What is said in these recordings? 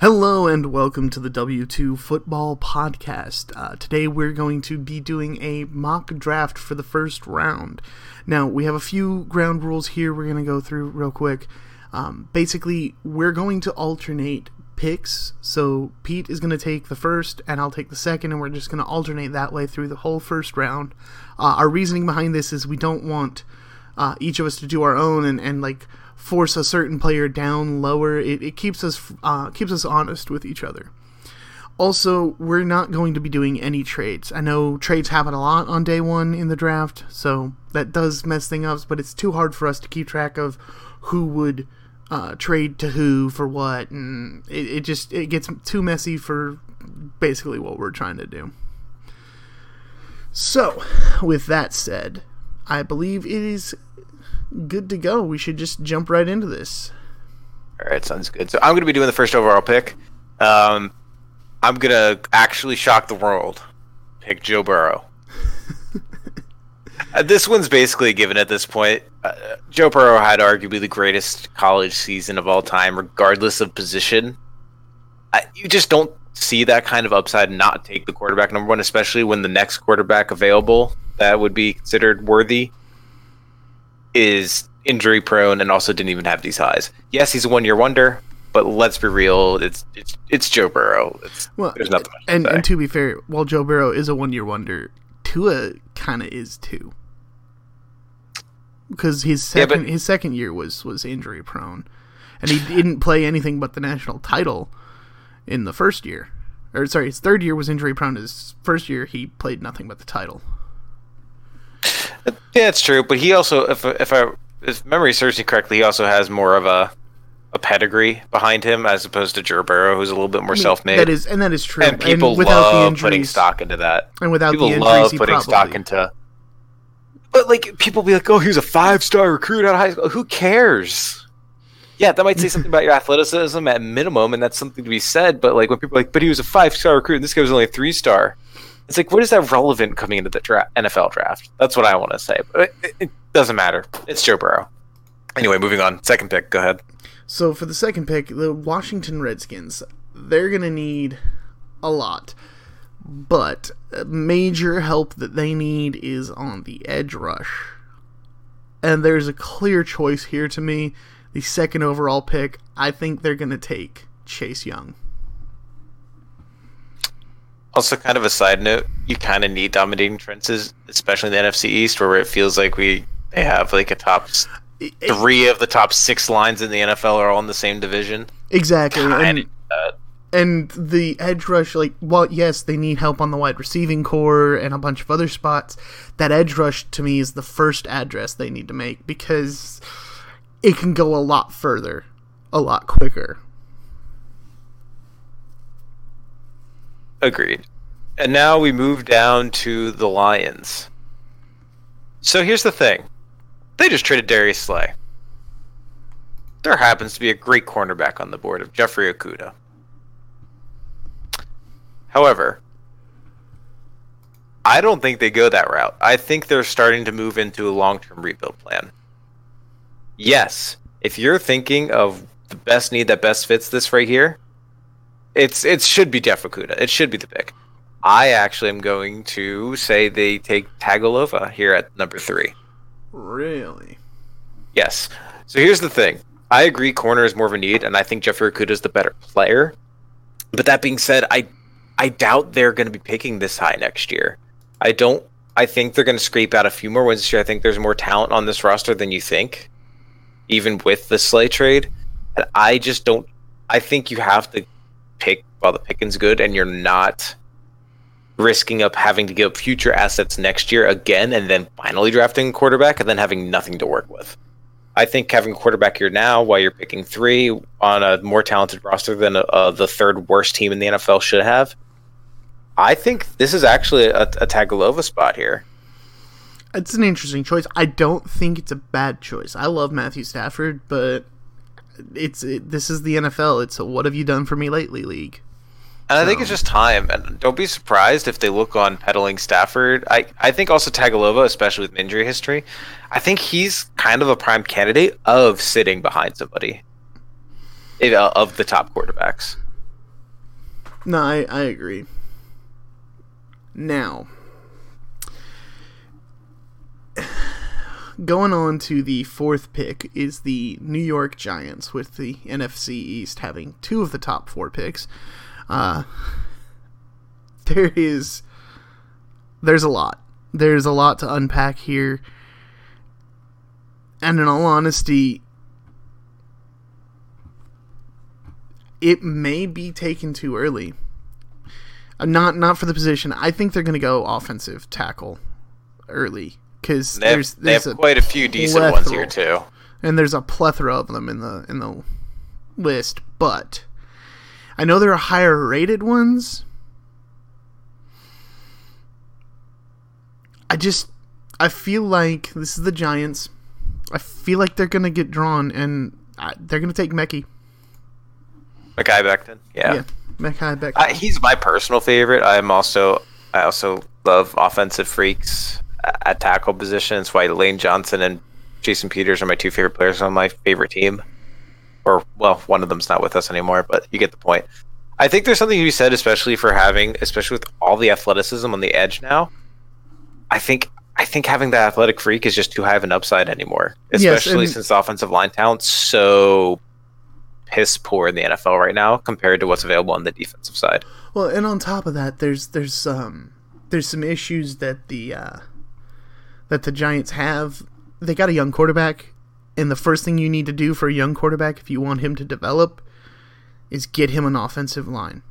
Hello and welcome to the W2 Football Podcast. Uh, today we're going to be doing a mock draft for the first round. Now, we have a few ground rules here we're going to go through real quick. Um, basically, we're going to alternate picks. So, Pete is going to take the first, and I'll take the second, and we're just going to alternate that way through the whole first round. Uh, our reasoning behind this is we don't want uh, each of us to do our own and, and like force a certain player down lower. It, it keeps us uh, keeps us honest with each other. Also, we're not going to be doing any trades. I know trades happen a lot on day one in the draft, so that does mess things up. But it's too hard for us to keep track of who would uh, trade to who for what, and it, it just it gets too messy for basically what we're trying to do. So, with that said, I believe it is good to go. We should just jump right into this. All right, sounds good. So I'm going to be doing the first overall pick. Um, I'm going to actually shock the world. Pick Joe Burrow. uh, this one's basically given at this point. Uh, Joe Burrow had arguably the greatest college season of all time, regardless of position. I, you just don't see that kind of upside and not take the quarterback number one, especially when the next quarterback available that would be considered worthy is injury prone and also didn't even have these highs. Yes, he's a one year wonder, but let's be real, it's it's it's Joe Burrow. It's, well, there's nothing. and to and to be fair, while Joe Burrow is a one year wonder, Tua kind of is too. Because his second yeah, but, his second year was was injury prone, and he didn't play anything but the national title in the first year. Or sorry, his third year was injury prone. His first year he played nothing but the title. Yeah, it's true. But he also, if if I if memory serves me correctly, he also has more of a a pedigree behind him as opposed to Joe Burrow, who's a little bit more I mean, self-made. That is, and that is true. And people and love putting stock into that. And without people the injuries, love putting probably... stock into. But like people be like, "Oh, he was a five-star recruit out of high school." Who cares? Yeah, that might say something about your athleticism at minimum, and that's something to be said. But like when people are like, "But he was a five-star recruit, and this guy was only a three-star," It's like, what is that relevant coming into the dra- NFL draft? That's what I want to say. But it, it, doesn't matter. It's Joe Burrow. Anyway, moving on. Second pick. Go ahead. So for the second pick, the Washington Redskins, they're going to need a lot. But major help that they need is on the edge rush. And there's a clear choice here to me. The second overall pick, I think they're going to take Chase Young. Also, kind of a side note, you kind of need dominating trenches, especially in the NFC East, where it feels like we they have like a top three of the top six lines in the NFL are all in the same division. Exactly, and, and the edge rush, like, well, yes, they need help on the wide receiving core and a bunch of other spots. That edge rush to me is the first address they need to make because it can go a lot further, a lot quicker Agreed. And now we move down to the Lions. So here's the thing. They just traded Darius Slay. There happens to be a great cornerback on the board of Jeffrey Okudah. However, I don't think they go that route. I think they're starting to move into a long term rebuild plan. Yes, if you're thinking of the best need that best fits this right here, it's it should be Jeff Okudah. It should be the pick. I actually am going to say they take Tagalova here at number three. Really? Yes. So here's the thing. I agree corner is more of a need, and I think Jeffrey Okudah is the better player. But that being said, I I doubt they're going to be picking this high next year. I don't. I think they're going to scrape out a few more wins this year. I think there's more talent on this roster than you think, even with the Slay trade. And I just don't. I think you have to pick while the picking's good, and you're not risking up having to give up future assets next year again, and then finally drafting a quarterback, and then having nothing to work with. I think having a quarterback here now, while you're picking three on a more talented roster than uh, the third worst team in the NFL should have, I think this is actually a, a Tagovailoa spot here. It's an interesting choice. I don't think it's a bad choice. I love Matthew Stafford, but it's it, this is the NFL. It's a what have you done for me lately league. And I think it's just time. And don't be surprised if they look on peddling Stafford. I, I think also Tagalova, especially with injury history, I think he's kind of a prime candidate of sitting behind somebody uh, of the top quarterbacks. No, I, I agree. Now, going on to the fourth pick is the New York Giants, with the NFC East having two of the top four picks. Uh, there is there's a lot. There's a lot to unpack here. And in all honesty, it may be taken too early. Uh, not not for the position. I think they're going to go offensive tackle early because They have, there's have there's a quite a few decent ones here too. and there's a plethora of them in the in the list. But I know there are higher rated ones. I just I feel like this is the Giants. I feel like they're gonna get drawn, and I, they're gonna take Mekhi. Mackay Becton, yeah. Yeah, Mekhi Beck. Uh, he's my personal favorite. I'm also I also love offensive freaks at tackle positions. That's why Lane Johnson and Jason Peters are my two favorite players on my favorite team. Or well, one of them's not with us anymore, but you get the point. I think there's something to be said, especially for having, especially with all the athleticism on the edge now. I think I think having that athletic freak is just too high of an upside anymore, Yes, especially and- since the offensive line talent's so piss poor in the NFL right now compared to what's available on the defensive side. Well, and on top of that, there's there's um there's some issues that the uh, that the Giants have. They got a young quarterback, and the first thing you need to do for a young quarterback, if you want him to develop, is get him an offensive line.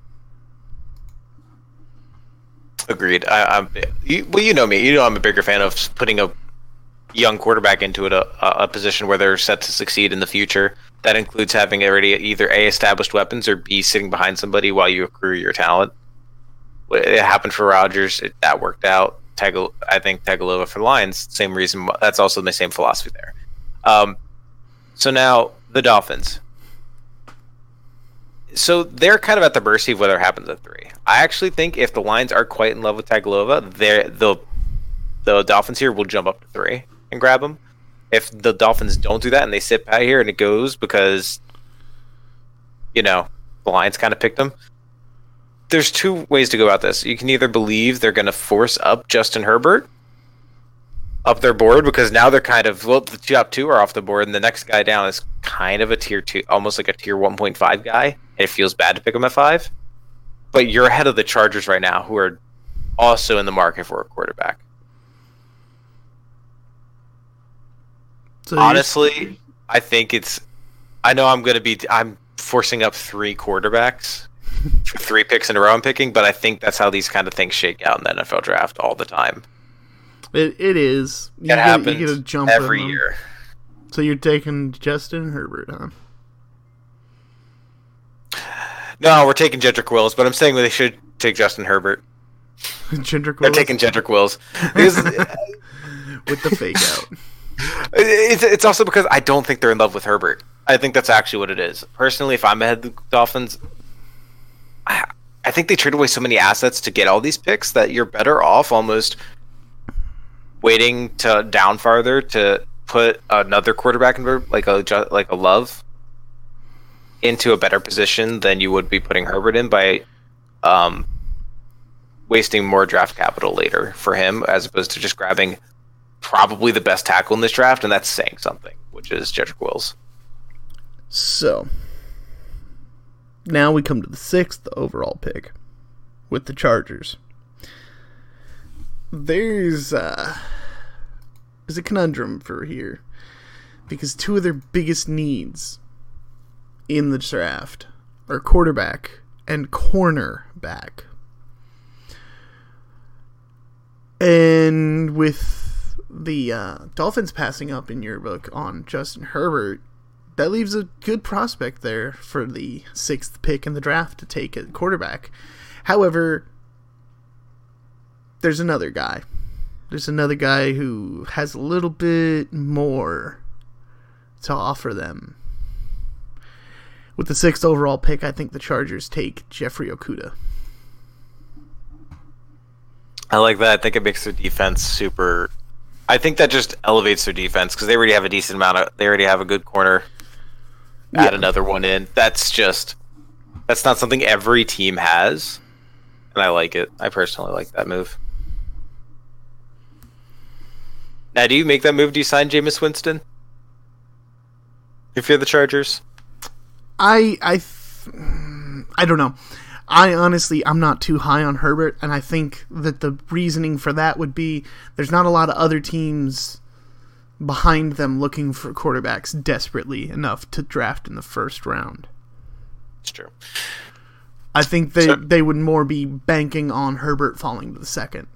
Agreed. I, you, well. You know me. You know I'm a bigger fan of putting a young quarterback into it, a, a position where they're set to succeed in the future. That includes having already either a established weapons or b sitting behind somebody while you accrue your talent. It happened for Rodgers. It, that worked out. I think Tagalova for the Lions. Same reason. That's also the same philosophy there. Um, so now the Dolphins. So they're kind of at the mercy of whether it happens at three. I actually think if the Lions are quite in love with Tagalova, the the Dolphins here will jump up to three and grab him. If the Dolphins don't do that and they sit pat here and it goes because you know the Lions kind of picked them. There's two ways to go about this. You can either believe they're going to force up Justin Herbert up their board because now they're kind of well the top two are off the board and the next guy down is kind of a tier two almost like a tier 1.5 guy. And it feels bad to pick him at five. But you're ahead of the chargers right now who are also in the market for a quarterback. So honestly i think it's i know i'm going to be i'm forcing up three quarterbacks three picks in a row i'm picking but i think that's how these kind of things shake out in the nfl draft all the time it, it is. You it get, happens you get a jump every year So you're taking Justin Herbert, huh? no we're taking jedrick wills but i'm saying they should take justin herbert Kendrick they're taking jedrick wills with the fake out. It's, it's also because I don't think they're in love with Herbert. I think that's actually what it is. Personally, if I'm ahead of the Dolphins, I, think they trade away so many assets to get all these picks that you're better off almost waiting to down farther to put another quarterback in like a like a Love into a better position than you would be putting Herbert in by um, wasting more draft capital later for him as opposed to just grabbing probably the best tackle in this draft, and that's saying something, which is Jedrick Wills. So now we come to the sixth overall pick with the Chargers. There's uh there's a conundrum for here because two of their biggest needs in the draft are quarterback and cornerback. And with the uh, Dolphins passing up in your book on Justin Herbert, that leaves a good prospect there for the sixth pick in the draft to take a quarterback. However, there's another guy. There's another guy who has a little bit more to offer them. With the sixth overall pick, I think the Chargers take Jeffrey Okudah. I like that. I think it makes their defense super. I think that just elevates their defense because they already have a decent amount of. They already have a good corner. Add Yeah. another one in. That's just. That's not something every team has, and I like it. I personally like that move. Now, do you make that move? Do you sign Jameis Winston? If you're the Chargers, I I th- I don't know. I honestly I'm not too high on Herbert, and I think that the reasoning for that would be there's not a lot of other teams behind them looking for quarterbacks desperately enough to draft in the first round. it's true. I think they So- they would more be banking on Herbert falling to the second.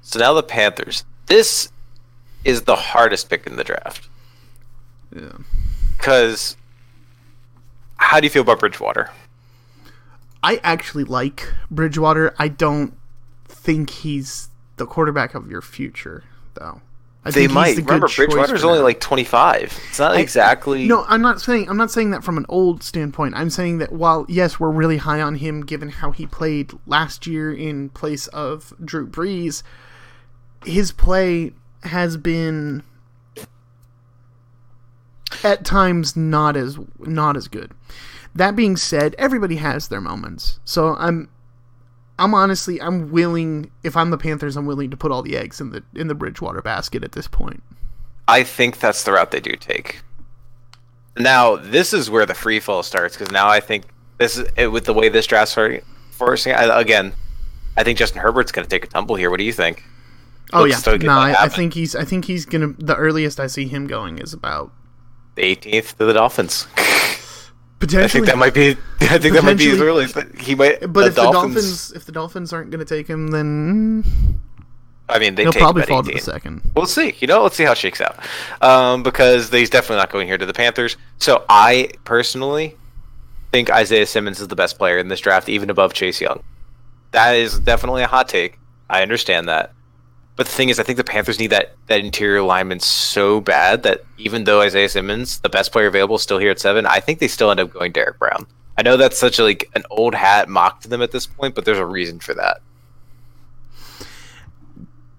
So now the Panthers. This is the hardest pick in the draft Yeah. because how do you feel about Bridgewater? I actually like Bridgewater. I don't think he's the quarterback of your future, though. I They think might the remember Bridgewater's only like 25. It's not exactly. No, I'm not saying I'm not saying that from an old standpoint. I'm saying that while yes, we're really high on him given how he played last year in place of Drew Brees, his play has been at times not as not as good. That being said, everybody has their moments. So I'm I'm honestly I'm willing if I'm the Panthers, I'm willing to put all the eggs in the in the Bridgewater basket at this point. I think that's the route they do take. Now, this is where the free fall starts because now I think this is it, with the way this draft's forcing. I, again, I think Justin Herbert's going to take a tumble here. What do you think? Oh Looks yeah, no, I, I think he's. I think he's gonna. The earliest I see him going is about The 18th to the Dolphins. I think that might be. I think that might be his Potentially. earliest. He might. but if the Dolphins, if the Dolphins aren't gonna take him, then I mean, they he'll probably fall to the second. We'll see. You know, let's see how it shakes out. Um, because he's definitely not going here to the Panthers. So I personally think Isaiah Simmons is the best player in this draft, even above Chase Young. That is definitely a hot take. I understand that. But the thing is, I think the Panthers need that, that interior lineman so bad that even though Isaiah Simmons, the best player available, is still here at seven, I think they still end up going Derrick Brown. I know that's such a, like an old hat mock to them at this point, but there's a reason for that.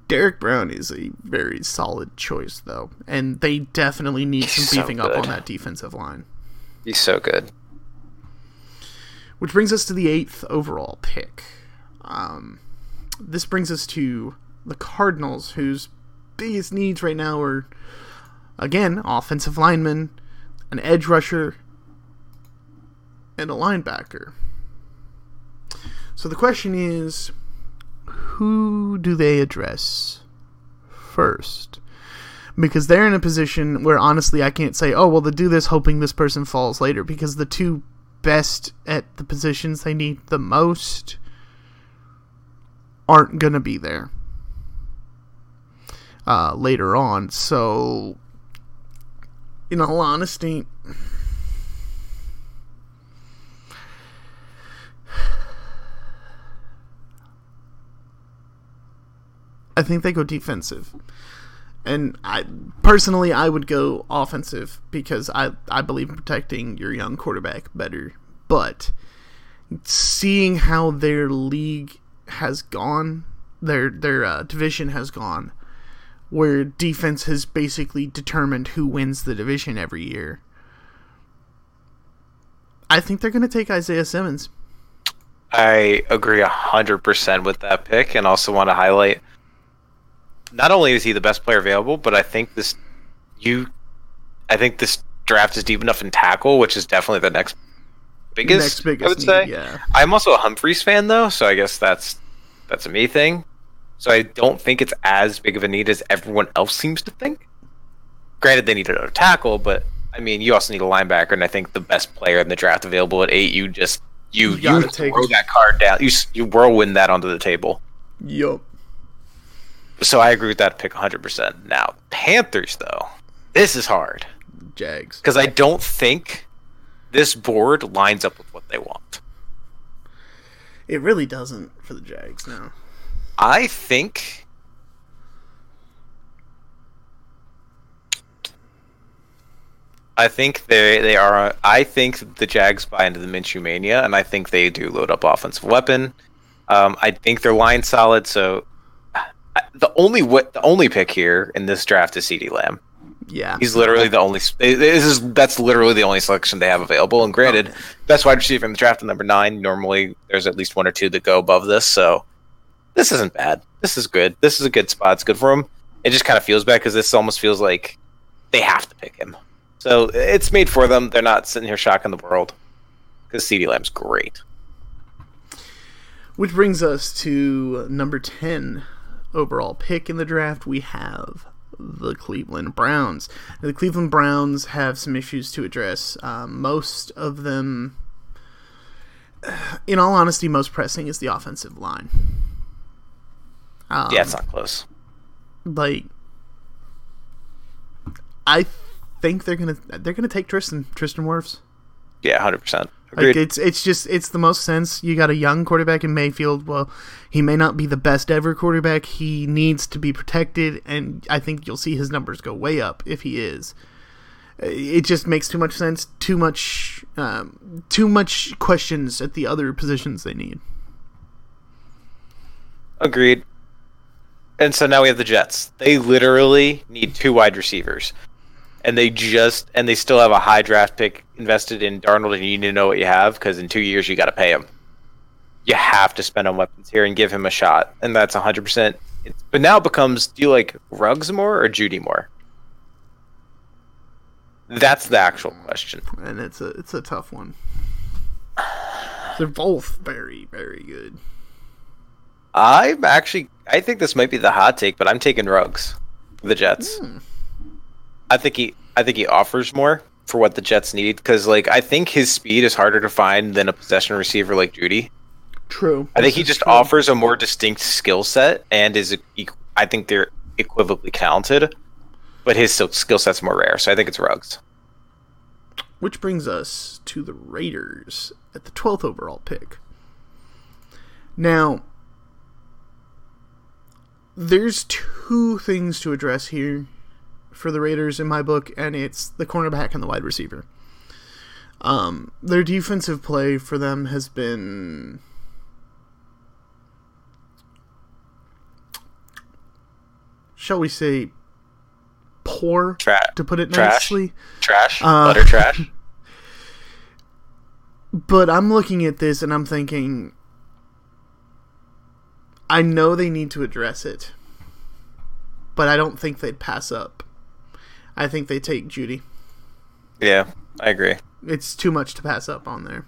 Derrick Brown is a very solid choice, though, and they definitely need some He's so beefing up on that defensive line. He's so good. Which brings us to the eighth overall pick. Um, this brings us to the Cardinals, whose biggest needs right now are, again, offensive lineman, an edge rusher, and a linebacker. So the question is who do they address first? Because they're in a position where honestly I can't say, oh, well, they do this hoping this person falls later, because the two best at the positions they need the most aren't going to be there uh, later on. So, in all honesty, I think they go defensive. And I personally I would go offensive because I, I believe in protecting your young quarterback better. But seeing how their league has gone, their their uh, division has gone, where defense has basically determined who wins the division every year. I think they're going to take Isaiah Simmons. I agree hundred percent with that pick, and also want to highlight. Not only is he the best player available, but I think this you, I think this draft is deep enough in tackle, which is definitely the next biggest. Next biggest I would need, say. yeah. I'm also a Humphreys fan though, so I guess that's that's a me thing. So I don't think it's as big of a need as everyone else seems to think. Granted, they need another tackle, but I mean, you also need a linebacker, and I think the best player in the draft available at eight, you just you You you, take throw that card down, you you whirlwind that onto the table. Yup. So I agree with that pick 100%. Now, Panthers though, this is hard Jags. because I don't think this board lines up with what they want. It really doesn't for the Jags now. I think I think they they are. I think the Jags buy into the Minshew mania, and I think they do load up offensive weapon. Um, I think their line solid. So the only what the only pick here in this draft is CeeDee Lamb. Yeah, He's literally the only. This is that's literally the only selection they have available. And granted, Okay. best wide receiver in the draft at number nine. Normally, there's at least one or two that go above this. So this isn't bad. This is good. This is a good spot. It's good for him. It just kind of feels bad because this almost feels like they have to pick him. So it's made for them. They're not sitting here shocking the world because CeeDee Lamb's great. Which brings us to number 10 overall pick in the draft. We have the Cleveland Browns. Now, the Cleveland Browns have some issues to address. Um, most of them, in all honesty, most pressing is the offensive line. Um, Yeah, it's not close. like I think they're gonna they're gonna take Tristan Tristan Wirfs. Yeah, hundred percent. Like it's it's just it's the most sense. You got a young quarterback in Mayfield. Well, he may not be the best ever quarterback. He needs to be protected, and I think you'll see his numbers go way up if he is. It just makes too much sense. Too much, um, too much questions at the other positions they need. Agreed. And so now we have the Jets. They literally need two wide receivers. And they just and they still have a high draft pick invested in Darnold and you need to know what you have because in 2 years you got to pay him. You have to spend on weapons here and give him a shot. And that's 100%. It's, but now it becomes do you like Ruggs more or Jeudy more? That's the actual question. and it's a it's a tough one. They're both very very good. I'm actually I think this might be the hot take, but I'm taking Ruggs the Jets. Hmm. I think he I think he offers more for what the Jets need because like I think his speed is harder to find than a possession receiver like Jeudy. True. I think This he just true. offers a more distinct skill set and is I think they're equivocally talented, but his skill set's more rare. So I think it's Ruggs. Which brings us to the Raiders at the 12th overall pick. Now, there's two things to address here for the Raiders in my book, and it's the cornerback and the wide receiver. Um, their defensive play for them has been shall we say poor Tra- to put it Trash. nicely. trash, Uh, utter trash. But I'm looking at this and I'm thinking, I know they need to address it, but I don't think they'd pass up. I think they take Jeudy. Yeah, I agree. It's too much to pass up on there.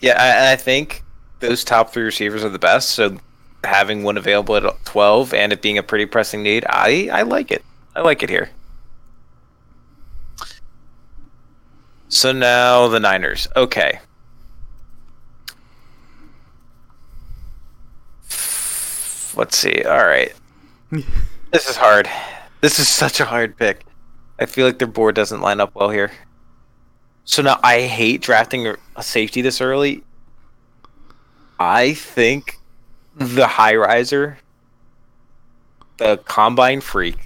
Yeah, I, I think those top three receivers are the best. So having one available at 12 and it being a pretty pressing need, I, I like it. I like it here. So now the Niners. Okay. Let's see. All right. This is hard. This is such a hard pick. I feel like their board doesn't line up well here. So now I hate drafting a safety this early. I think the high riser, the combine freak,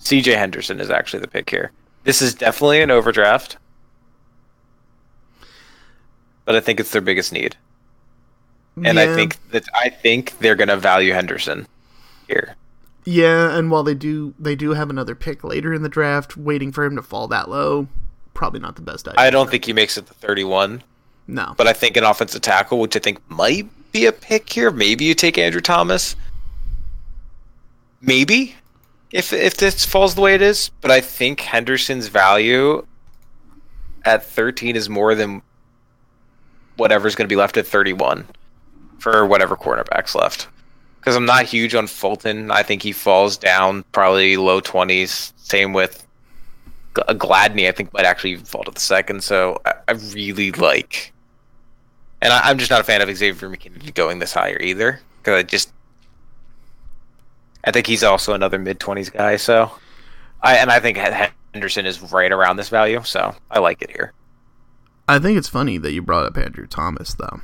CJ Henderson is actually the pick here. This is definitely an overdraft, but I think it's their biggest need, and I think that I think they're gonna value Henderson here. yeah, and while they do, they do have another pick later in the draft, waiting for him to fall that low. Probably not the best idea. I don't think he makes it to 31, No, but I think an offensive tackle, which I think might be a pick here. Maybe you take Andrew Thomas. Maybe if if this falls the way it is, but I think Henderson's value at 13 is more than whatever's going to be left at 31 for whatever cornerbacks left. Because I'm not huge on Fulton. I think he falls down probably low 20s. Same with Gladney. I think might actually fall to the second. So I, I really like, and I, I'm just not a fan of Xavier McKinney going this higher either. Because I just, I think he's also another mid 20s guy. So, I and I think Henderson is right around this value. So I like it here. I think it's funny that you brought up Andrew Thomas though,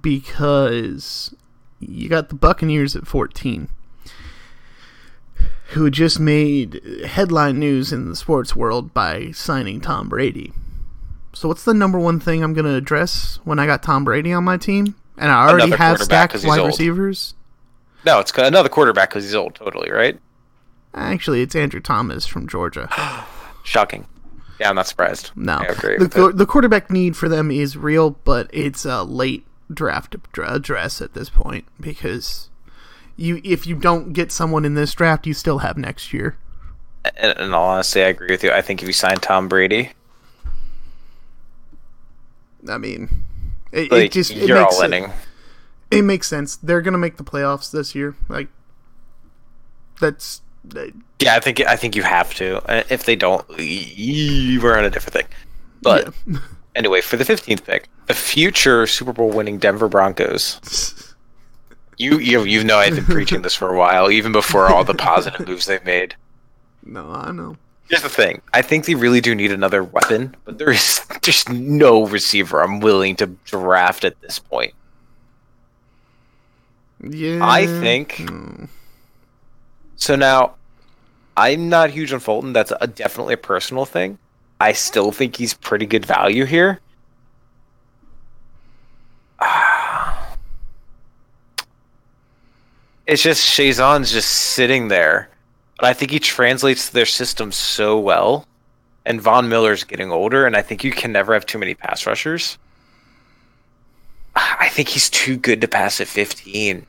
because you got the Buccaneers at 14, who just made headline news in the sports world by signing Tom Brady. So what's the number one thing I'm going to address when I got Tom Brady on my team, and I already Another have stacked wide old. receivers? No, it's another quarterback because he's old. Totally right. Actually, it's Andrew Thomas from Georgia. Shocking. Yeah, I'm not surprised. No, the, the quarterback need for them is real, but it's a late draft address at this point because you if you don't get someone in this draft, you still have next year. And, in all honesty, I agree with you. I think if you sign Tom Brady, I mean, it, like it just it you're makes all it- winning. It makes sense. They're gonna make the playoffs this year. Like that's Yeah, I think I think you have to. Uh, If they don't, we're on a different thing. But yeah. anyway, for the 15th pick, the future Super Bowl winning Denver Broncos. You you you know I've been preaching this for a while, even before all the positive moves they've made. no, I know. Here's the thing: I think they really do need another weapon, but there is just no receiver I'm willing to draft at this point. Yeah, I think no. so. Now, I'm not huge on Fulton. That's a, definitely a personal thing. I still think he's pretty good value here. It's just Chaisson's just sitting there, but I think he translates their system so well. And Von Miller's getting older, and I think you can never have too many pass rushers. I think he's too good to pass at 15.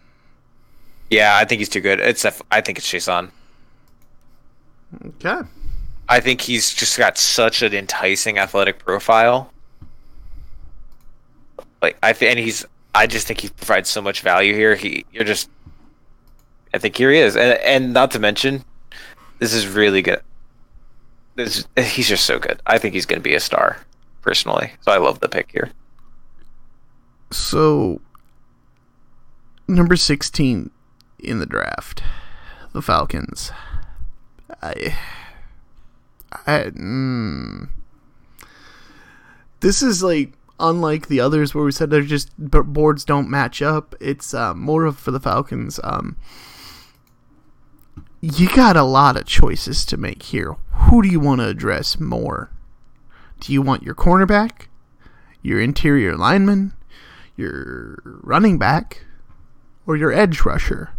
Yeah, I think he's too good. It's I think it's Chaisson. Okay. I think he's just got such an enticing athletic profile. Like I th- and he's I just think he provides so much value here. He you're just I think here he is. And and not to mention this is really good. This he's just so good. I think he's going to be a star personally. So I love the pick here. So, number 16 in the draft, the Falcons. I. I. Mm, this is like unlike the others where we said they're just boards don't match up. It's uh, more of for the Falcons. Um, you got a lot of choices to make here. Who do you want to address more? Do you want your cornerback, your interior lineman, your running back, or your edge rusher?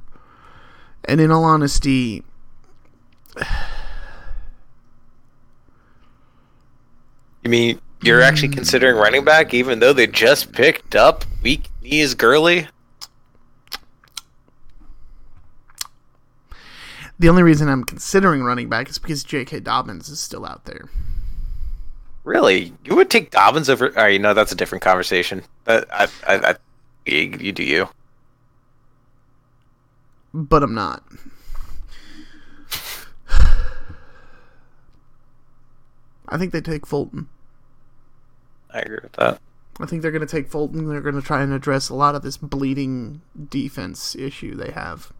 And in all honesty, You mean you're actually hmm. considering running back even though they just picked up weak knees Gurley? The only reason I'm considering running back is because J.K. Dobbins is still out there. Really? You would take Dobbins over? Oh, you know that's a different conversation. I, I, I you, you do you. But I'm not. I think they take Fulton. I agree with that. I think they're going to take Fulton. They're going to try and address a lot of this bleeding defense issue they have.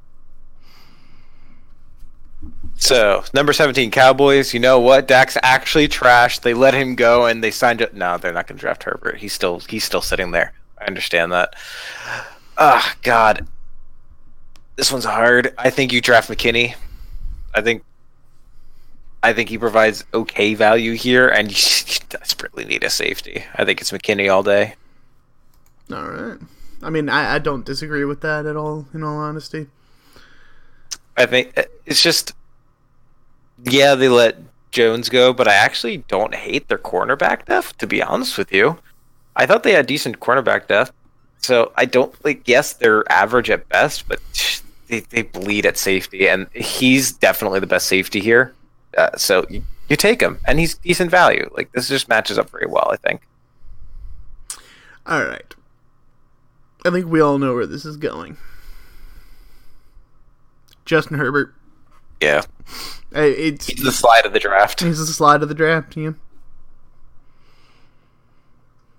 So number seventeen, Cowboys. You know what? Dak's actually trashed. They let him go, and they signed it. No, they're not going to draft Herbert. He's still he's still sitting there. I understand that. Ah, God, this one's hard. I think you draft McKinney. I think. I think he provides okay value here, and you desperately need a safety. I think it's McKinney all day. All right. I mean, I, I don't disagree with that at all, in all honesty. I think it's just, yeah, they let Jones go, but I actually don't hate their cornerback depth. To be honest with you, I thought they had decent cornerback depth. So I don't like. Yes, they're average at best, but they they bleed at safety, and he's definitely the best safety here. Uh, so you, you take him, and he's decent value. Like this just matches up very well. I think. All right. I think we all know where this is going. Justin Herbert. Yeah, It's he's the slide of the draft. he's the slide of the draft. Yeah.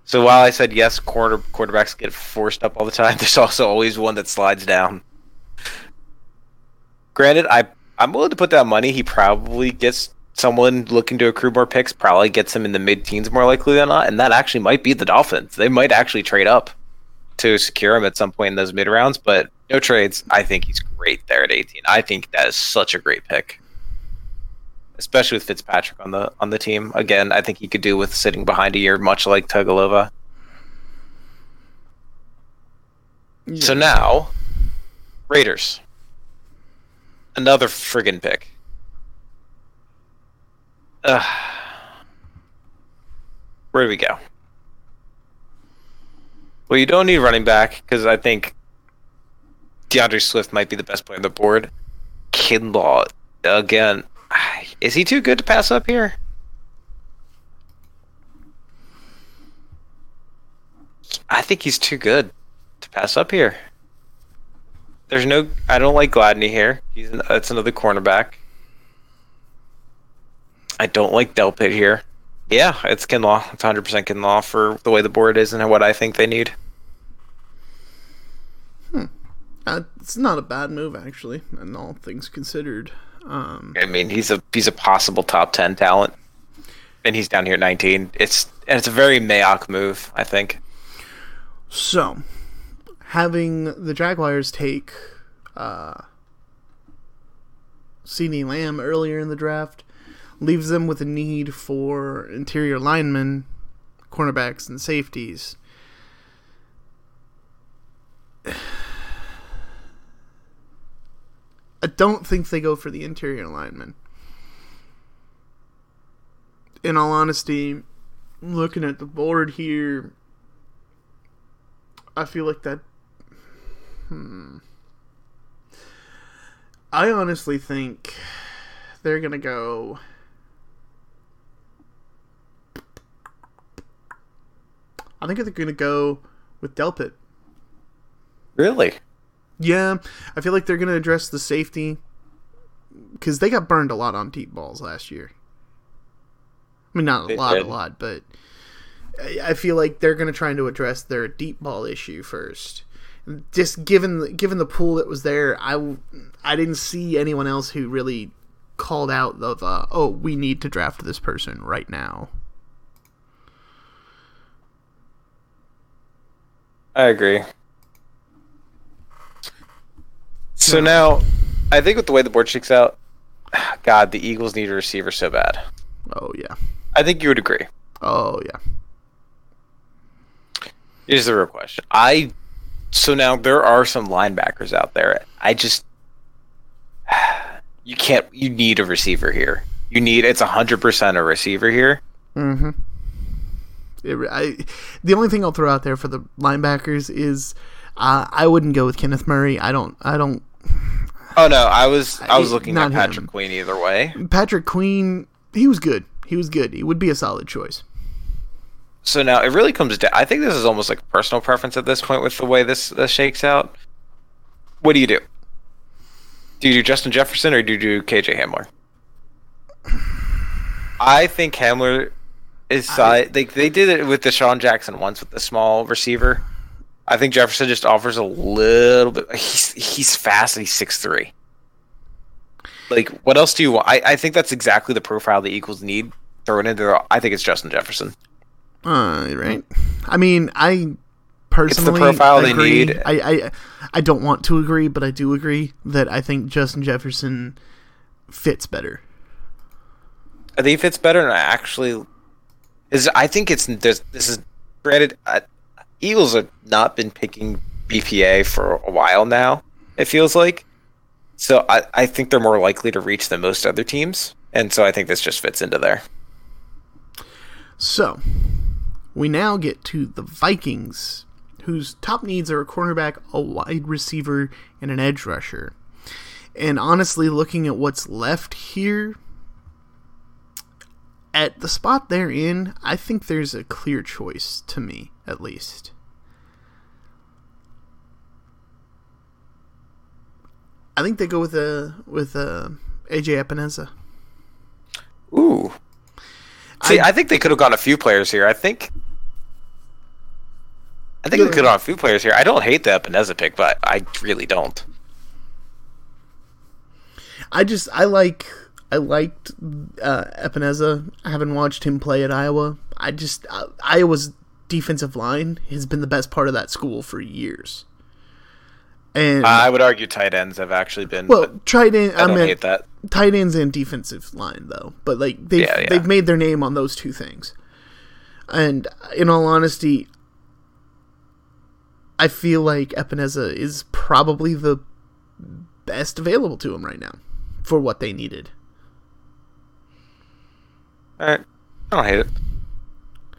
So while I said yes, quarter quarterbacks get forced up all the time, there's also always one that slides down. Granted, I I'm willing to put that money. He probably gets someone looking to accrue more picks. Probably gets him in the mid teens more likely than not, and that actually might be the Dolphins. They might actually trade up to secure him at some point in those mid rounds, but no trades. I think he's great there at 18. I think that is such a great pick, especially with Fitzpatrick on the on the team. Again, I think he could do with sitting behind a year, much like Tagalova. So now, Raiders. Another friggin' pick. Uh, where do we go? Well, you don't need running back because I think D'Andre Swift might be the best player on the board. Kinlaw, again, is he too good to pass up here? I think he's too good to pass up here. There's no. I don't like Gladney here. He's an, that's another cornerback. I don't like Delpit here. Yeah, it's Kinlaw. It's 100% Kinlaw for the way the board is and what I think they need. Uh, it's not a bad move, actually, and all things considered. Um, I mean, he's a he's a possible top 10 talent, and he's down here at 19. It's and it's a very Mayock move, I think. So, having the Jaguars take uh, CeeDee Lamb earlier in the draft leaves them with a need for interior linemen, cornerbacks, and safeties. I don't think they go for the interior lineman. In all honesty, looking at the board here, I feel like that. Hmm. I honestly think they're gonna go. I think they're gonna go with Delpit. Really? Yeah, I feel like they're gonna address the safety because they got burned a lot on deep balls last year. I mean, not a They lot, did. a lot, but I I feel like they're gonna try to address their deep ball issue first. Just given the, given the pool that was there, I I didn't see anyone else who really called out of uh, oh we need to draft this person right now. I agree. So now, I think with the way the board shakes out, God, the Eagles need a receiver so bad. Oh yeah, I think you would agree. oh yeah. Here's the real question. I so now there are some linebackers out there. I just you can't. You need a receiver here. You need it's hundred percent a receiver here. Mm-hmm. It, I, the only thing I'll throw out there for the linebackers is uh, I wouldn't go with Kenneth Murray. I don't. I don't. Oh no, I was I was looking at Patrick him. Queen either way. Patrick Queen. He was good. He was good. He would be a solid choice. So now it really comes down. I think this is almost like personal preference at this point with the way this this shakes out. What do you do? Do you do Justin Jefferson or do you do KJ Hamler? I think Hamler is I- si- they they did it with DeSean Jackson once with the small receiver. I think Jefferson just offers a little bit. He's he's fast and he's six three. Like what else do you want? I, I think that's exactly the profile the Eagles need. thrown into. Their, I think it's Justin Jefferson. Uh, right. I mean, I personally the profile they need. I, I I don't want to agree, but I do agree that I think Justin Jefferson fits better. I think it fits better, and I actually is. I think it's this. This is granted. Uh, Eagles have not been picking BPA for a while now. It feels like, so I, I think they're more likely to reach than most other teams, and so I think this just fits into there. So, we now get to the Vikings, whose top needs are a cornerback, a wide receiver, and an edge rusher. And honestly, looking at what's left here, at the spot they're in, I think there's a clear choice to me, at least. I think they go with uh, uh, a with a AJ Epenesa. Ooh. See, I- I, think they could have gone a few players here. I think. I think they could have gone a few players here. I don't hate the Epenesa pick, but I really don't. I just I like I liked uh, Epenesa. I haven't watched him play at Iowa. I just uh, Iowa's defensive line has been the best part of that school for years. And I would argue tight ends have actually been. well, tight end. I I, mean, hate that. tight ends and defensive line though. But like they've Yeah, yeah. they've made their name on those two things. And in all honesty, I feel like Epenesa is probably the best available to him right now for what they needed. All right, I don't hate it.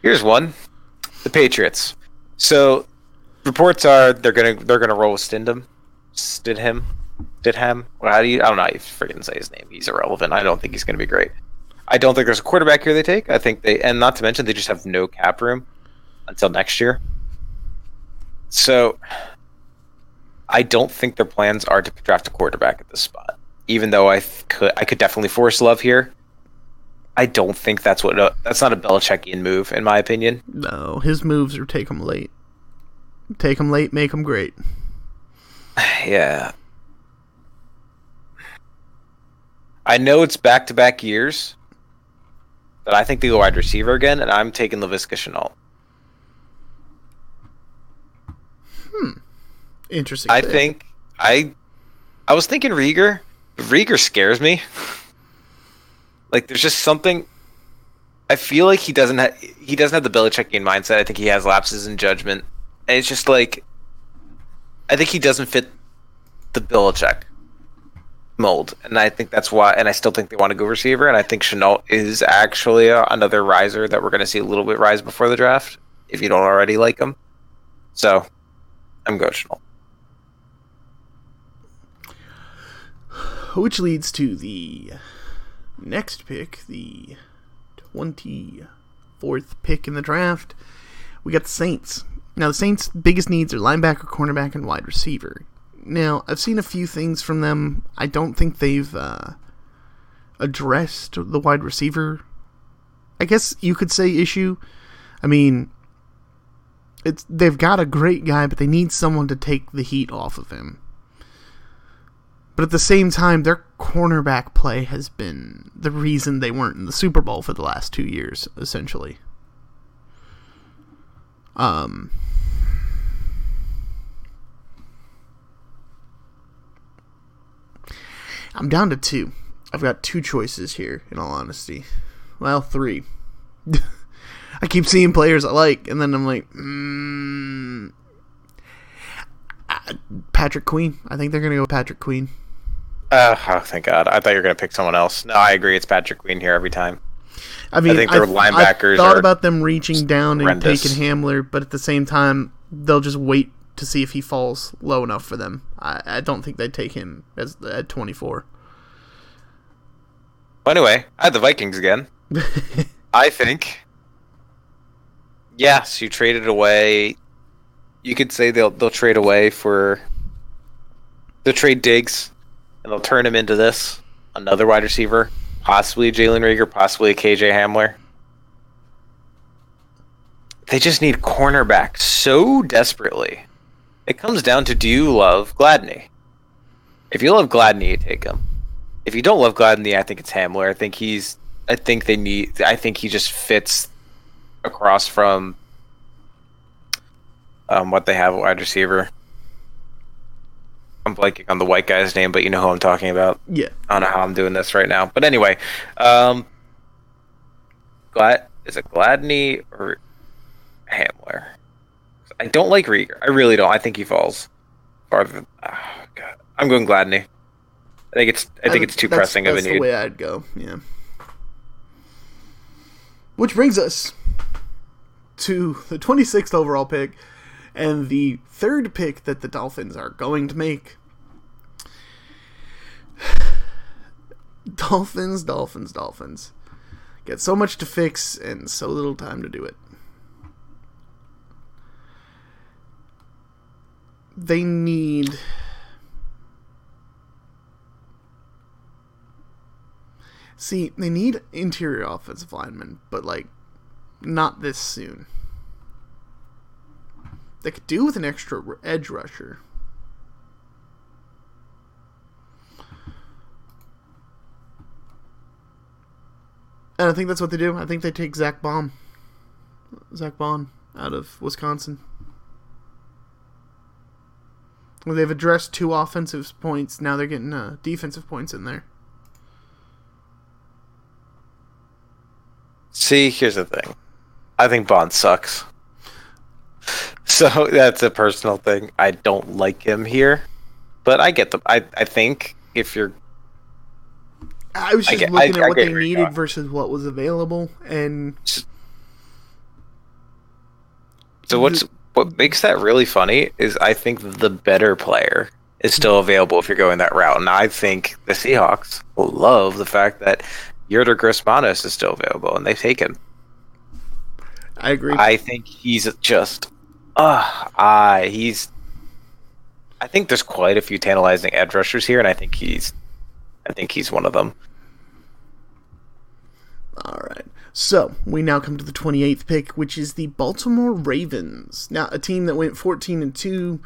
Here's one: the Patriots. So reports are they're gonna they're gonna roll with Stidham, Stidham, Stidham. Well, how do you? I don't know how you freaking say his name. He's irrelevant. I don't think he's gonna be great. I don't think there's a quarterback here they take. I think they, and not to mention they just have no cap room until next year. So I don't think their plans are to draft a quarterback at this spot. Even though I th- could, I could definitely force love here. I don't think that's what that's not a Belichickian move, in my opinion. No, his moves are take him late. Take him late, make him great. Yeah. I know it's back to back years, but I think they go wide receiver again, and I'm taking Laviska Shenault. Hmm, interesting. I pick. think I I was thinking Reagor. Reagor scares me. like there's just something I feel like he doesn't have he doesn't have the Belichickian mindset. I think he has lapses in judgment. And it's just like I think he doesn't fit the Belichick mold. And I think that's why and I still think they want to go receiver and I think Shenault is actually a, another riser that we're going to see a little bit rise before the draft if you don't already like him. So, I'm going Shenault. Which leads to the next pick, the 24th pick in the draft. We got the Saints. Now, the Saints' biggest needs are linebacker, cornerback, and wide receiver. Now, I've seen a few things from them. I don't think they've uh, addressed the wide receiver. I guess you could say issue. I mean, it's they've got a great guy, but they need someone to take the heat off of him. But at the same time, their cornerback play has been the reason they weren't in the Super Bowl for the last two years, essentially. Um, I'm down to two. I've got two choices here, in all honesty. Well, three. I keep seeing players I like, and then I'm like, mm, Patrick Queen. I think they're gonna go Patrick Queen. Uh, oh, thank God. I thought you were going to pick someone else. No, I agree. It's Patrick Queen here every time. I mean, I think their I've- linebackers I've thought about them reaching down and taking Hamler, but at the same time, they'll just wait to see if he falls low enough for them. I, I don't think they'd take him as at 24. Well, anyway, I had the Vikings again. I think. Yes, you traded away. You could say they'll they'll trade away for. They'll trade Diggs, and they'll turn him into this another wide receiver, possibly Jalen Reagor, possibly KJ Hamler. They just need cornerback so desperately. It comes down to do you love Gladney? If you love Gladney, you take him. If you don't love Gladney, I think it's Hamler. I think he's. I think they need. I think he just fits across from um, what they have wide receiver. I'm blanking on the white guy's name, but you know who I'm talking about. yeah. I don't know how I'm doing this right now, but anyway, um, Glad is it Gladney or Hamler? I don't like Reagor. I really don't. I think he falls farther. Than, oh, God. I'm going Gladney. I think it's. I think it's too pressing of a That's the need. way I'd go. Yeah. Which brings us to the 26th overall pick and the third pick that the Dolphins are going to make. Dolphins, Dolphins, Dolphins. Get so much to fix and so little time to do it. They need See, they need interior offensive linemen, but like not this soon. They could do with an extra edge rusher. And I think that's what they do. I think they take Zack Baun, Zack Baun out of Wisconsin. Well, they've addressed two offensive points. Now they're getting uh, defensive points in there. See, here's the thing. I think Baun sucks. So that's a personal thing. I don't like him here, but I get the. I I think if you're I was I just get- looking I- I at what get they needed versus what was available, and So what's what makes that really funny is I think the better player is still available if you're going that route, and I think the Seahawks love the fact that Yetur Gross-Matos is still available, and they take him. I agree. I think he's just, uh, I he's. I think there's quite a few tantalizing edge rushers here, and I think he's, I think he's one of them. All right. So we now come to the 28th pick, which is the Baltimore Ravens. Now, a team that went 14 and 2,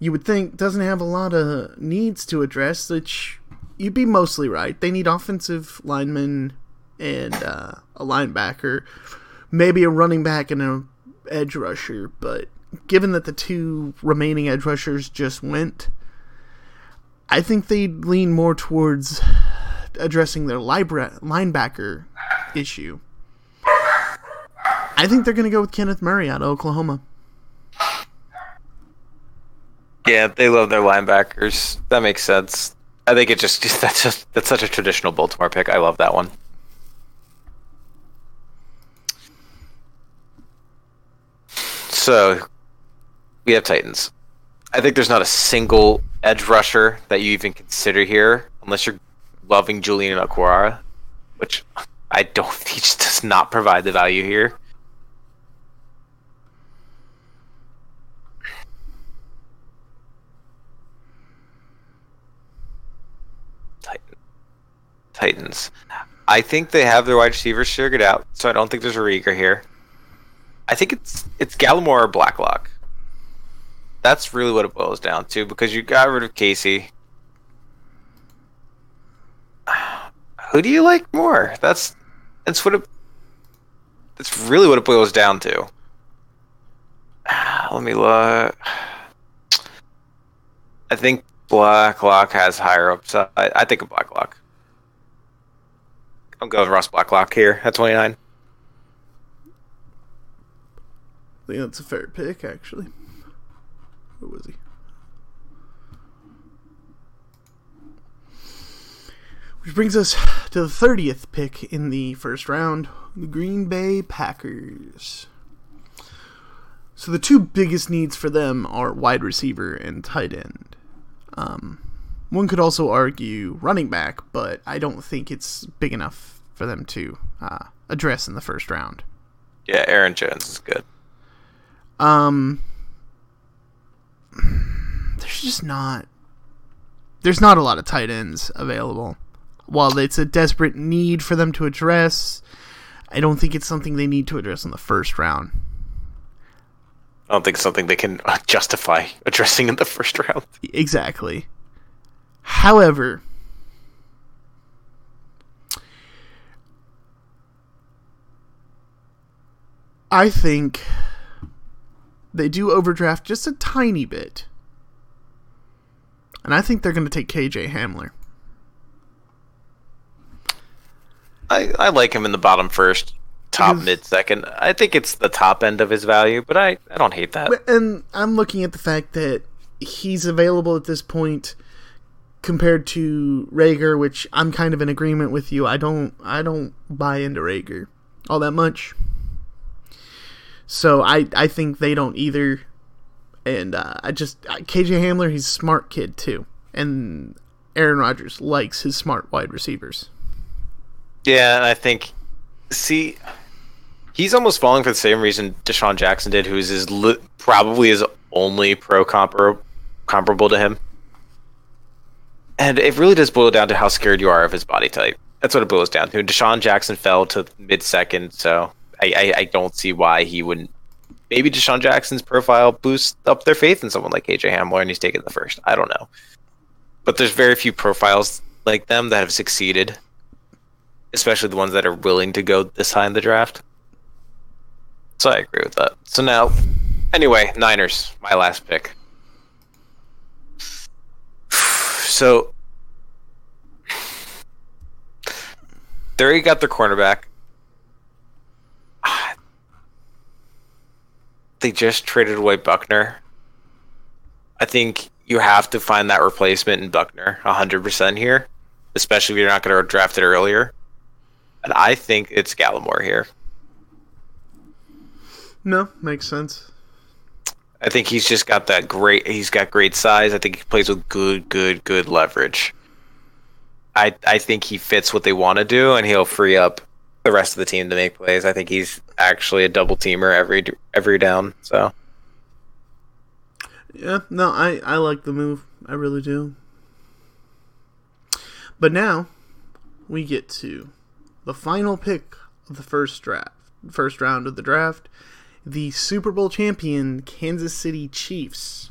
you would think doesn't have a lot of needs to address, which you'd be mostly right. They need offensive linemen and uh, a linebacker, maybe a running back and a edge rusher. But given that the two remaining edge rushers just went, I think they'd lean more towards addressing their libra- linebacker issue. I think they're going to go with Kenneth Murray out of Oklahoma. Yeah, they love their linebackers. That makes sense. I think it just that's just that's such a traditional Baltimore pick. I love that one. So we have Titans. I think there's not a single edge rusher that you even consider here, unless you're loving Julian Okwara, which I don't. He just does not provide the value here. Titan. Titans. I think they have their wide receivers figured out, so I don't think there's a Reagor here. I think it's it's Gallimore or Blacklock. That's really what it boils down to because you got rid of Casey. Who do you like more? That's that's what it. That's really what it boils down to. Let me look. I think Blacklock has higher upside. I think of Blacklock. I'm going with Ross Blacklock here at 29. I think that's a fair pick, actually. Who was he? Which brings us to the 30th pick in the first round the Green Bay Packers. So the two biggest needs for them are wide receiver and tight end. Um, one could also argue running back, but I don't think it's big enough for them to uh, address in the first round. Yeah, Aaron Jones is good. Um, there's just not. There's not a lot of tight ends available. While it's a desperate need for them to address, I don't think it's something they need to address in the first round. I don't think it's something they can uh, justify addressing in the first round. Exactly. However, I think they do overdraft just a tiny bit. And I think they're going to take KJ Hamler. I, I like him in the bottom first, top Because- mid second. I think it's the top end of his value, but I, I don't hate that. And I'm looking at the fact that he's available at this point compared to Reagor, which I'm kind of in agreement with you. I don't I don't buy into Reagor all that much. So I I think they don't either. And uh, I just KJ Hamler, he's a smart kid too, and Aaron Rodgers likes his smart wide receivers. Yeah, I think, see, he's almost falling for the same reason DeSean Jackson did, who's his li- probably his only pro compar- comparable to him. And it really does boil down to how scared you are of his body type. That's what it boils down to. DeSean Jackson fell to mid second, so I, I, I don't see why he wouldn't. Maybe DeSean Jackson's profile boosts up their faith in someone like AJ Hamler, and he's taken the first. I don't know, but there's very few profiles like them that have succeeded especially the ones that are willing to go this high in the draft. So I agree with that. So now, anyway, Niners, my last pick. So they already got their cornerback. They just traded away Buckner. I think you have to find that replacement in Buckner 100% here. especially if you're not going to draft it earlier. And I think it's Gallimore here. No, makes sense. I think he's just got that great. He's got great size. I think he plays with good, good, good leverage. I I think he fits what they want to do, and he'll free up the rest of the team to make plays. I think he's actually a double teamer every every down. So yeah, no, I I like the move. I really do. But now we get to the final pick of the first draft, first round of the draft, the Super Bowl champion Kansas City Chiefs.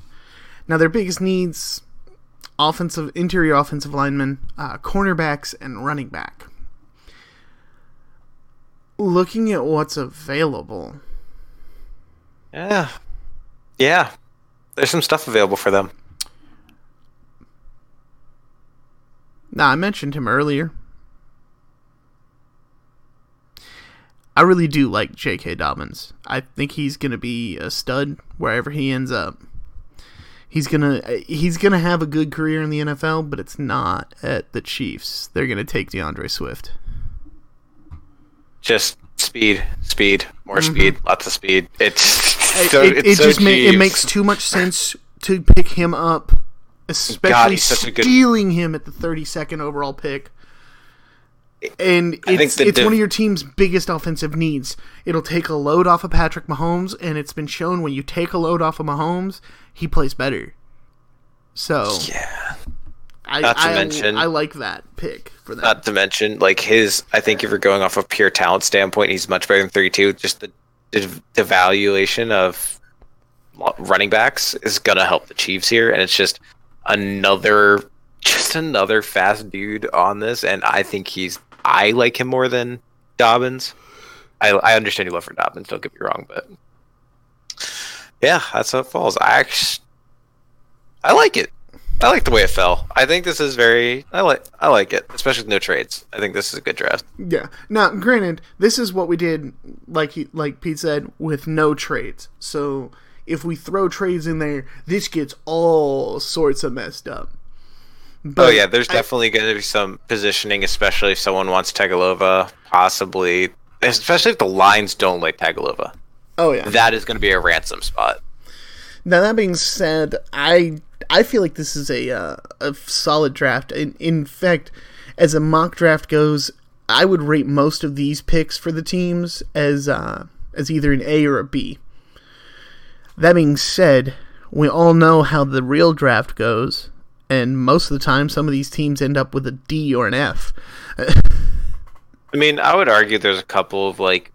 Now their biggest needs offensive interior offensive linemen, uh, cornerbacks, and running back. Looking at what's available. Yeah. Yeah. There's some stuff available for them. Now, I mentioned him earlier. I really do like J.K. Dobbins. I think he's going to be a stud wherever he ends up. He's gonna he's gonna have a good career in the NFL, but it's not at the Chiefs. They're gonna take D'Andre Swift. Just speed, speed, more mm-hmm. speed, lots of speed. It's so, it, it, it so just ma- it makes too much sense to pick him up, especially God, stealing good... him at the 32nd overall pick and it's it's div- one of your team's biggest offensive needs. It'll take a load off of Patrick Mahomes, and it's been shown when you take a load off of Mahomes, he plays better. So yeah, I, not to I, mention I like that pick for that. Not to mention like his, I think if you're going off of pure talent standpoint, he's much better than 32. Just the the valuation of running backs is gonna help the Chiefs here, and it's just another just another fast dude on this, and I think he's I like him more than Dobbins. I, I understand you love for Dobbins. Don't get me wrong, but yeah, that's how it falls. I actually, I like it. I like the way it fell. I think this is very. I like. I like it, especially with no trades. I think this is a good draft. Yeah. Now, granted, this is what we did, like he, like Pete said, with no trades. So if we throw trades in there, this gets all sorts of messed up. Oh, but oh yeah, there's I, definitely going to be some positioning, especially if someone wants Tagovailoa, possibly, especially if the lines don't like Tagovailoa. Oh yeah, that is going to be a ransom spot. Now that being said, I I feel like this is a uh, a solid draft. In, in fact, as a mock draft goes, I would rate most of these picks for the teams as uh, as either an A or a B. That being said, we all know how the real draft goes, and most of the time, some of these teams end up with a D or an F. I mean, I would argue there's a couple of like,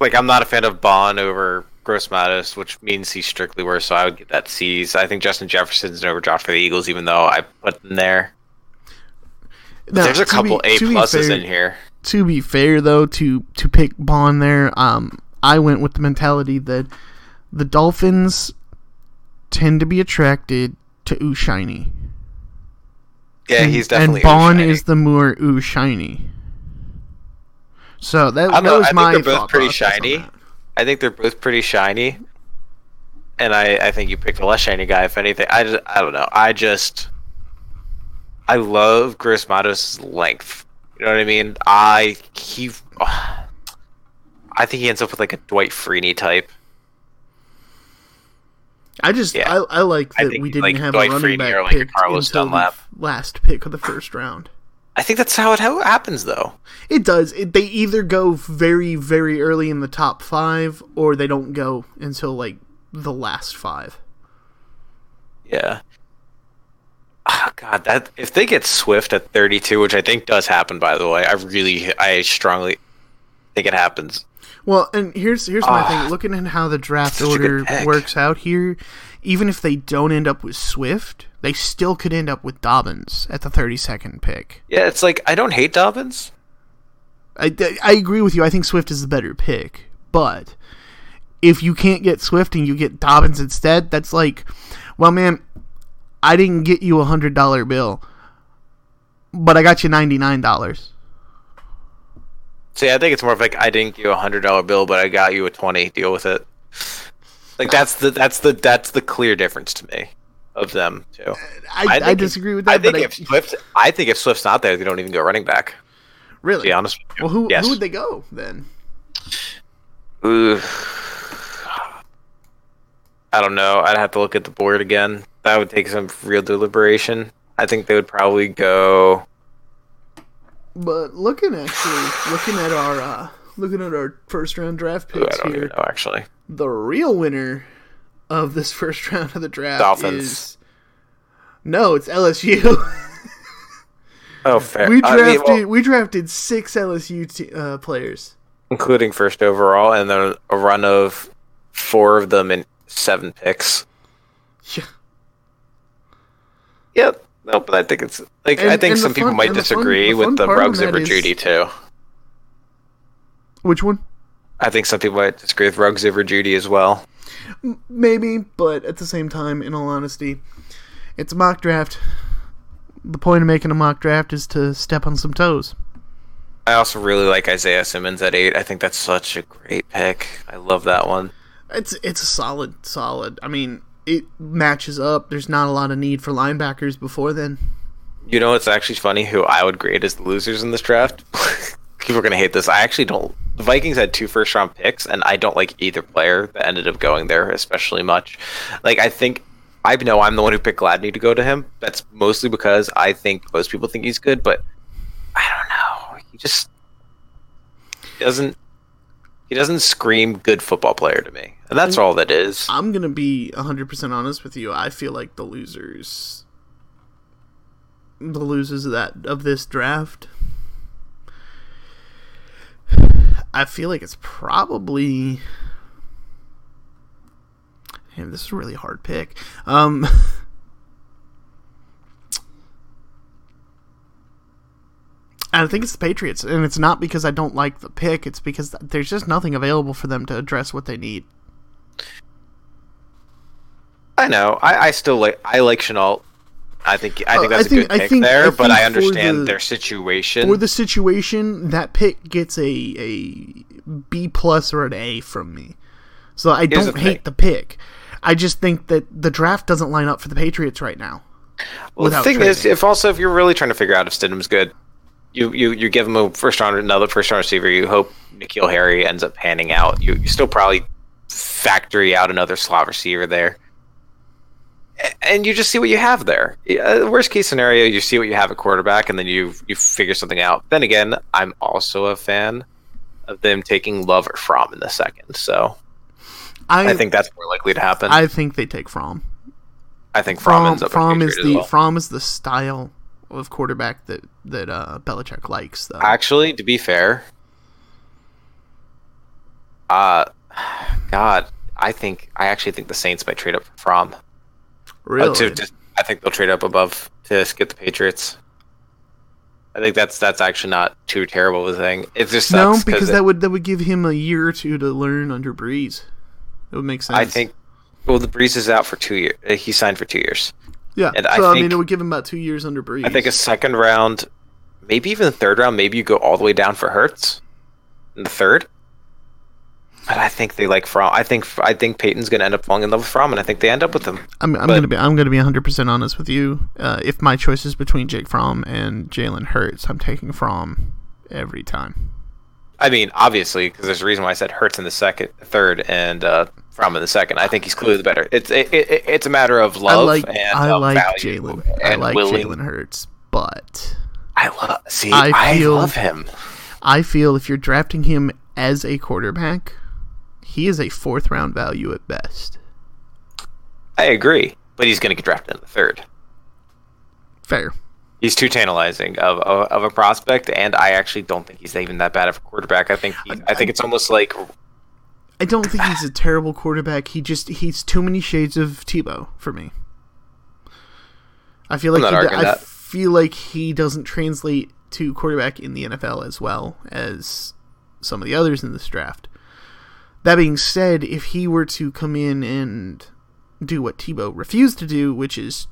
like I'm not a fan of Baun over Gross-Matos, which means he's strictly worse. So I would get that C's. I think Justin Jefferson's an overdraft for the Eagles, even though I put them there. Now, there's a couple be, A pluses fair, in here. To be fair, though, to to pick Baun there, um, I went with the mentality that the Dolphins tend to be attracted to ooh shiny. Yeah, he's definitely. And Baun is the more ooh shiny. So that, that was I my. think they're both pretty shiny. I think they're both pretty shiny, and I, I think you picked a less shiny guy. If anything, I just, I don't know. I just I love Gross-Matos' length. You know what I mean? I he, I think he ends up with like a Dwight Freeney type. I just yeah. I, I like that I we didn't like have Dwight a running back like pick Carlos until Dunlap. the last pick of the first round. I think that's how it happens, though. It does. It, they either go very, very early in the top five, or they don't go until like the last five. Yeah. Oh, God, that if they get Swift at 32, which I think does happen, by the way, I really, I strongly think it happens. Well, and here's here's my thing. Ah, Looking at how the draft order works out here, even if they don't end up with Swift, they still could end up with Dobbins at the 32nd pick. Yeah, it's like I don't hate Dobbins. I, I agree with you. I think Swift is the better pick, but if you can't get Swift and you get Dobbins instead, that's like, well, man, I didn't get you a hundred dollar bill, but I got you ninety nine dollars. See, I think it's more of like I didn't give you a hundred dollar bill, but I got you a twenty. Deal with it. Like that's the that's the that's the clear difference to me. of them too. I, I, think disagree with that. I think if Swift, I think if Swift's not there, they don't even go running back. To really, be honest. with you. well, who Yes. who would they go then? Ooh. I don't know. I'd have to look at the board again. That would take some real deliberation. I think they would probably go. But looking actually, looking at our uh, looking at our first round draft Ooh, I picks don't here, know actually. The real winner of this first round of the draft Dolphins. is no, it's LSU. Oh, fair. we I drafted mean, well, we drafted six LSU t- uh, players. including first overall, and then a run of four of them in seven picks. Yeah. Yep. No, but I think it's like I think and some people might and the fun- disagree the fun with the Ruggs over Jeudy too. Which one? I think some people might disagree with Ruggs over Jeudy as well. Maybe, but at the same time, in all honesty, it's a mock draft. The point of making a mock draft is to step on some toes. I also really like Isaiah Simmons at eight. I think that's such a great pick. I love that one. It's it's a solid, solid. I mean, it matches up. There's not a lot of need for linebackers before then. You know, it's actually funny who I would grade as the losers in this draft. People are gonna hate this. I actually don't. The Vikings had two first round picks, and I don't like either player that ended up going there especially much. Like I think I know I'm the one who picked Gladney to go to him. That's mostly because I think most people think he's good, but I don't know. He just doesn't. He doesn't scream good football player to me, and that's all that is. I'm gonna be 100% honest with you. I feel like the losers, the losers of that of this draft. I feel like it's probably. Damn, this is a really hard pick. Um, I think it's the Patriots, and it's not because I don't like the pick. It's because there's just nothing available for them to address what they need. I know. I, I still like. I like Shenault. I think. I think uh, that's I think- a good pick think- there, but I understand the- their situation. For the situation, that pick gets a a B plus or an A from me. So I Here's don't the hate the pick. I just think that the draft doesn't line up for the Patriots right now. well, the thing is, if also if you're really trying to figure out if Stidham's good, you you you give him a first round, another first round receiver. You hope N'Keal Harry ends up panning out. You you still probably factory out another slot receiver there. And you just see what you have there. Yeah, worst case scenario, you see what you have at quarterback, and then you you figure something out. Then again, I'm also a fan of them taking Love or Fromm in the second, so I, I think that's more likely to happen. I think they take Fromm. I think Fromm From ends up a Fromm is the well. Fromm is the style of quarterback that that uh, Belichick likes though. Actually, to be fair, uh, God, I think I actually think the Saints might trade up for Fromm. Really? Oh, to just, I think they'll trade up above to get the Patriots. I think that's that's actually not too terrible of a thing. It just no, because it- that would that would give him a year or two to learn under Brees. It would make sense. I think. Well, the Brees is out for two years. Uh, he signed for two years. Yeah. and so I I, mean, it would give him about two years under Brees. I think a second round, maybe even the third round, maybe you go all the way down for Hurts in the third. But I think they like Fromm. I think I think Payton's going to end up falling in love with Fromm, and I think they end up with him. I'm, I'm But- gonna be I'm gonna be 100 percent honest with you. Uh, if my choice is between Jake Fromm and Jalen Hurts, I'm taking Fromm every time. I mean, obviously, because there's a reason why I said Hurts in the second, third, and uh, Fromm in the second. I think he's clearly the better. It's it, it, it's a matter of love I like and I of like value Jalen. I like Jalen Hurts, but I love. See, I I, feel- love him. I feel if you're drafting him as a quarterback, he is a fourth round value at best. I agree, but he's going to get drafted in the third. Fair. He's too tantalizing of, of, of a prospect, and I actually don't think he's even that bad of a quarterback. I think he, I think it's almost like I don't think he's a terrible quarterback. He just he's too many shades of Tebow for me. I feel like he, I that. feel like he doesn't translate to quarterback in the NFL as well as some of the others in this draft. That being said, if he were to come in and do what Tebow refused to do, which is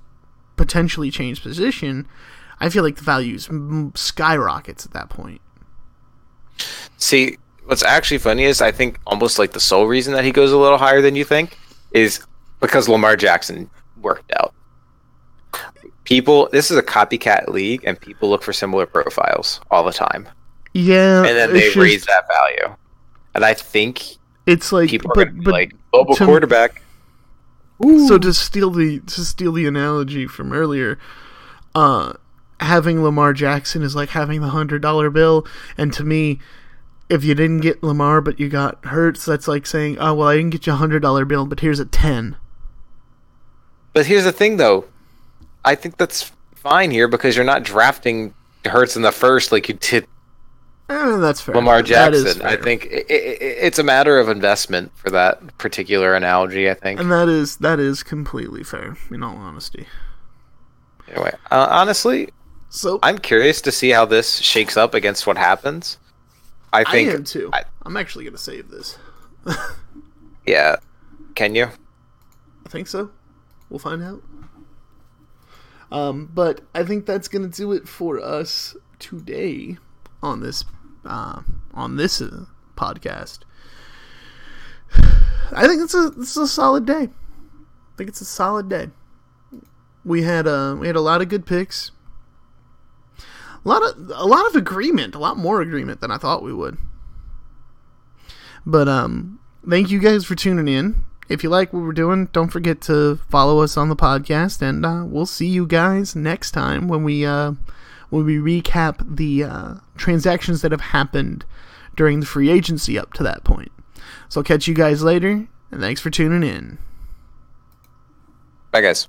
potentially change position, I feel like the values skyrockets at that point. See, what's actually funny is I think almost like the sole reason that he goes a little higher than you think is because Lamar Jackson worked out. people this is a copycat league and people look for similar profiles all the time Yeah, and then they it's raise that value and i think It's like, people but gonna but like global to- quarterback. So to steal the to steal the analogy from earlier, uh, having Lamar Jackson is like having the hundred dollar bill, and to me, if you didn't get Lamar but you got Hurts, that's like saying, oh well, I didn't get you a hundred dollar bill, but here's a ten. but here's the thing though. I think that's fine here because you're not drafting Hurts in the first like you did Eh, that's fair. Lamar Jackson. I think i i it's a matter of investment for that particular analogy. I think. and that is that is completely fair. In all honesty, Anyway, uh, honestly, so I'm curious to see how this shakes up against what happens. I I think. am too. I- I'm actually gonna save this. yeah. Can you? I think so. We'll find out. Um, but I think that's gonna do it for us today on this uh, on this uh, podcast. I think it's a it's a solid day. I think it's a solid day. We had uh we had a lot of good picks. A lot of a lot of agreement, a lot more agreement than I thought we would. But um thank you guys for tuning in. If you like what we're doing, don't forget to follow us on the podcast, and uh, we'll see you guys next time when we uh, when we recap the uh, transactions that have happened during the free agency up to that point. So I'll catch you guys later, and thanks for tuning in. Bye, guys.